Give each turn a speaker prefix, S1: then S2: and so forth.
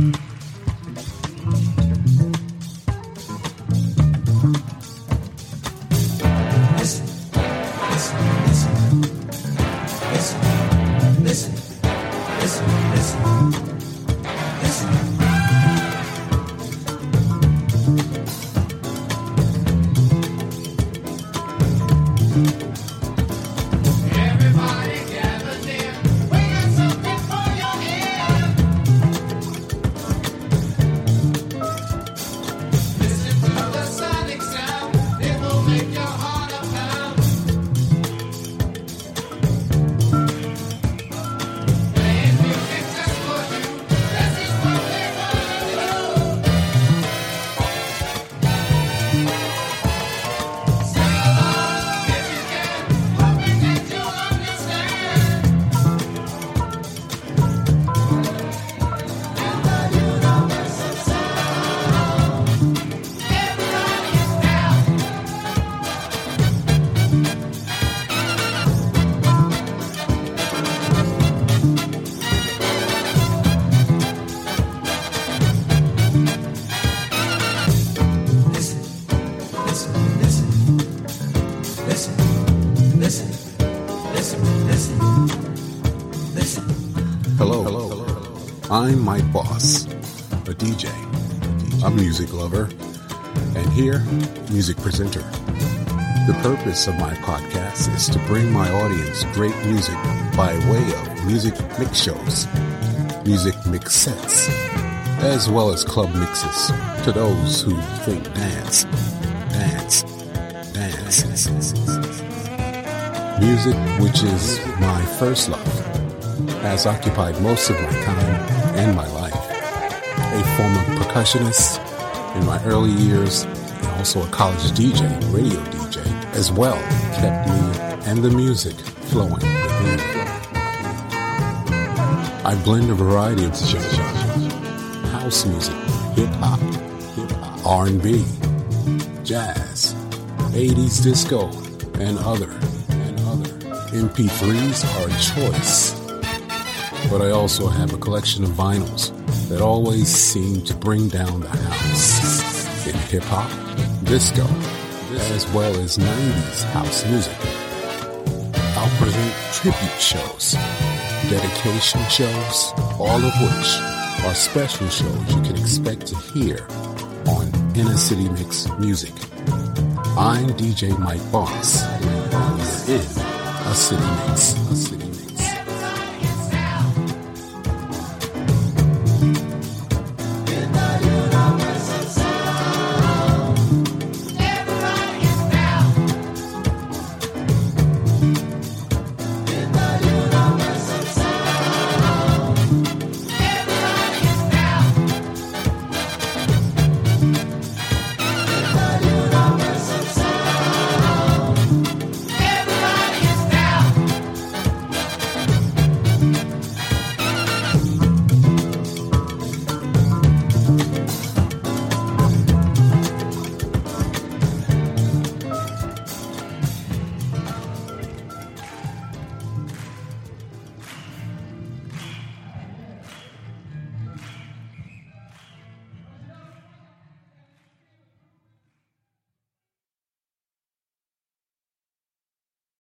S1: thank mm-hmm. you I'm Mike Boss, a DJ, a music lover, and here, music presenter. The purpose of my podcast is to bring my audience great music by way of music mix shows, music mix sets, as well as club mixes to those who think dance, dance, dance. Music, which is my first love, has occupied most of my time and my life. A former percussionist in my early years and also a college DJ, radio DJ, as well, kept me and the music flowing within me. I blend a variety of genres, house music, hip hop, hip hop, R&B, jazz, 80s disco, and other, and other. MP3s are a choice but I also have a collection of vinyls that always seem to bring down the house in hip hop, disco, as well as 90s house music. I'll present tribute shows, dedication shows, all of which are special shows you can expect to hear on Inner City Mix Music. I'm DJ Mike Boss. This is a City Mix.